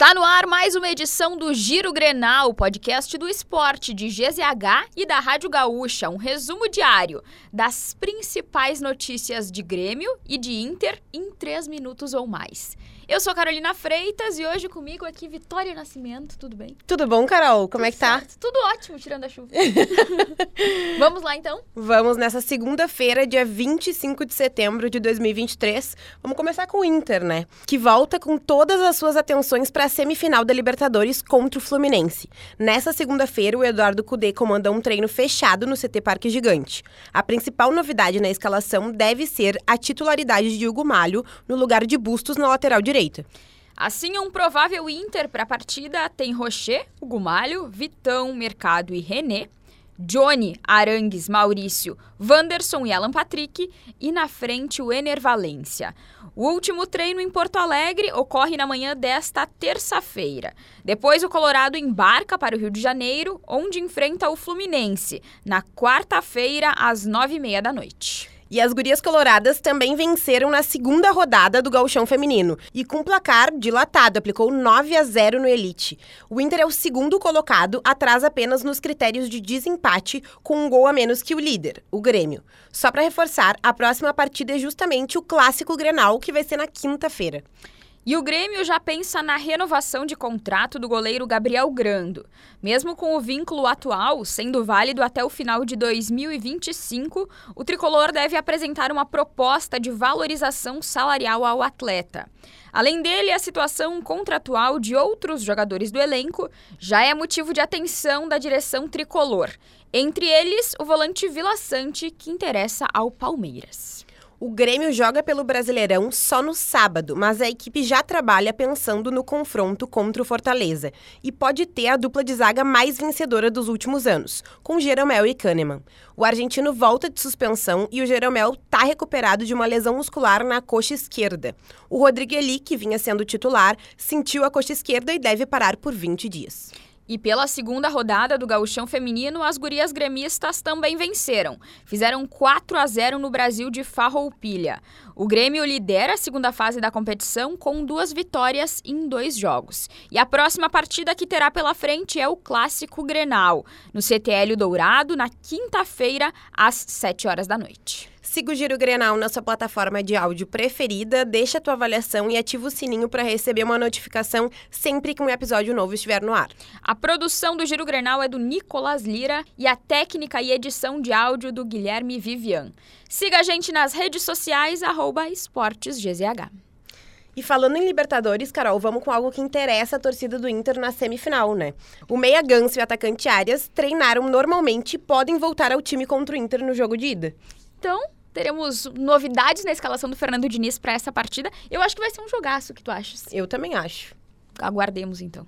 Está no ar mais uma edição do Giro Grenal, podcast do esporte de GZH e da Rádio Gaúcha, um resumo diário das principais notícias de Grêmio e de Inter em três minutos ou mais. Eu sou Carolina Freitas e hoje comigo aqui Vitória Nascimento, tudo bem? Tudo bom, Carol? Como tudo é que tá? Certo. Tudo ótimo, tirando a chuva. Vamos lá então? Vamos nessa segunda-feira, dia 25 de setembro de 2023. Vamos começar com o Inter, né? Que volta com todas as suas atenções para a semifinal da Libertadores contra o Fluminense. Nessa segunda-feira, o Eduardo Cudê comanda um treino fechado no CT Parque Gigante. A principal novidade na escalação deve ser a titularidade de Hugo Malho no lugar de Bustos na lateral direita. Assim, um provável Inter para a partida tem Rocher, Gumalho, Vitão, Mercado e René, Johnny, Arangues, Maurício, Wanderson e Alan Patrick e na frente o Ener Valência. O último treino em Porto Alegre ocorre na manhã desta terça-feira. Depois o Colorado embarca para o Rio de Janeiro, onde enfrenta o Fluminense, na quarta-feira às nove e meia da noite. E as gurias coloradas também venceram na segunda rodada do gauchão feminino. E com placar dilatado, aplicou 9 a 0 no Elite. O Inter é o segundo colocado, atrás apenas nos critérios de desempate, com um gol a menos que o líder, o Grêmio. Só para reforçar, a próxima partida é justamente o clássico Grenal, que vai ser na quinta-feira. E o Grêmio já pensa na renovação de contrato do goleiro Gabriel Grando. Mesmo com o vínculo atual sendo válido até o final de 2025, o tricolor deve apresentar uma proposta de valorização salarial ao atleta. Além dele, a situação contratual de outros jogadores do elenco já é motivo de atenção da direção tricolor. Entre eles, o volante Vila Sante, que interessa ao Palmeiras. O Grêmio joga pelo Brasileirão só no sábado, mas a equipe já trabalha pensando no confronto contra o Fortaleza e pode ter a dupla de zaga mais vencedora dos últimos anos, com Jeromel e Kahneman. O argentino volta de suspensão e o Jeromel está recuperado de uma lesão muscular na coxa esquerda. O Rodrigo Eli, que vinha sendo titular, sentiu a coxa esquerda e deve parar por 20 dias. E pela segunda rodada do Gauchão Feminino, as gurias gremistas também venceram. Fizeram 4 a 0 no Brasil de Farroupilha. O Grêmio lidera a segunda fase da competição com duas vitórias em dois jogos. E a próxima partida que terá pela frente é o Clássico Grenal, no CTL Dourado, na quinta-feira, às 7 horas da noite. Siga o Giro Grenal na sua plataforma de áudio preferida, deixa a tua avaliação e ativa o sininho para receber uma notificação sempre que um episódio novo estiver no ar. A produção do Giro Grenal é do Nicolas Lira e a técnica e edição de áudio do Guilherme Vivian. Siga a gente nas redes sociais, arroba esportesgzh. E falando em Libertadores, Carol, vamos com algo que interessa a torcida do Inter na semifinal, né? O meia Ganso e o atacante Arias treinaram normalmente e podem voltar ao time contra o Inter no jogo de ida. Então, teremos novidades na escalação do Fernando Diniz para essa partida. Eu acho que vai ser um jogaço, o que tu achas? Eu também acho. Aguardemos então.